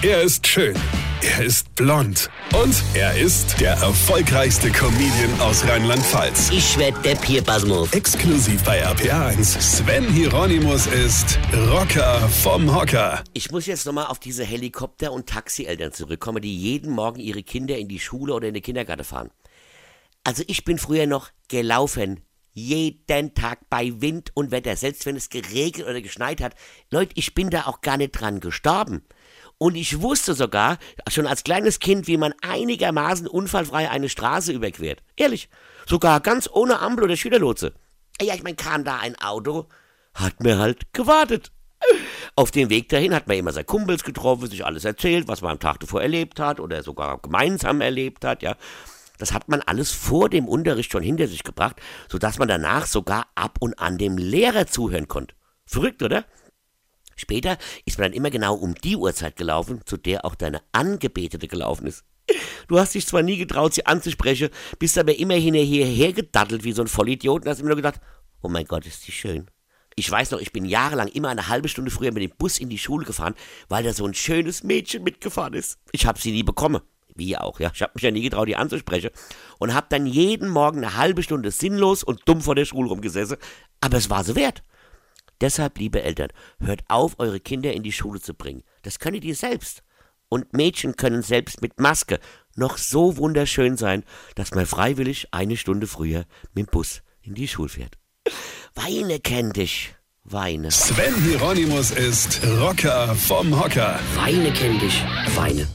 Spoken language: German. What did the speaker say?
Er ist schön. Er ist blond. Und er ist der erfolgreichste Comedian aus Rheinland-Pfalz. Ich werd der Pierpasmus. Exklusiv bei RPA1. Sven Hieronymus ist Rocker vom Hocker. Ich muss jetzt nochmal auf diese Helikopter- und Taxieltern zurückkommen, die jeden Morgen ihre Kinder in die Schule oder in den Kindergarten fahren. Also ich bin früher noch gelaufen. Jeden Tag bei Wind und Wetter, selbst wenn es geregnet oder geschneit hat. Leute, ich bin da auch gar nicht dran gestorben. Und ich wusste sogar, schon als kleines Kind, wie man einigermaßen unfallfrei eine Straße überquert. Ehrlich. Sogar ganz ohne Ampel oder Schülerlotse. Ja, ich meine, kam da ein Auto, hat mir halt gewartet. Auf dem Weg dahin hat man immer seine Kumpels getroffen, sich alles erzählt, was man am Tag davor erlebt hat oder sogar gemeinsam erlebt hat, ja. Das hat man alles vor dem Unterricht schon hinter sich gebracht, sodass man danach sogar ab und an dem Lehrer zuhören konnte. Verrückt, oder? Später ist man dann immer genau um die Uhrzeit gelaufen, zu der auch deine Angebetete gelaufen ist. Du hast dich zwar nie getraut, sie anzusprechen, bist aber immerhin hierher gedattelt wie so ein Vollidiot und hast immer nur gedacht, oh mein Gott, ist die schön. Ich weiß noch, ich bin jahrelang immer eine halbe Stunde früher mit dem Bus in die Schule gefahren, weil da so ein schönes Mädchen mitgefahren ist. Ich habe sie nie bekommen. Wie auch, ja. Ich habe mich ja nie getraut, die anzusprechen. Und habe dann jeden Morgen eine halbe Stunde sinnlos und dumm vor der Schule rumgesessen. Aber es war so wert. Deshalb, liebe Eltern, hört auf, eure Kinder in die Schule zu bringen. Das könnt ihr selbst. Und Mädchen können selbst mit Maske noch so wunderschön sein, dass man freiwillig eine Stunde früher mit dem Bus in die Schule fährt. Weine kennt dich. Weine. Sven Hieronymus ist Rocker vom Hocker. Weine kennt dich. Weine.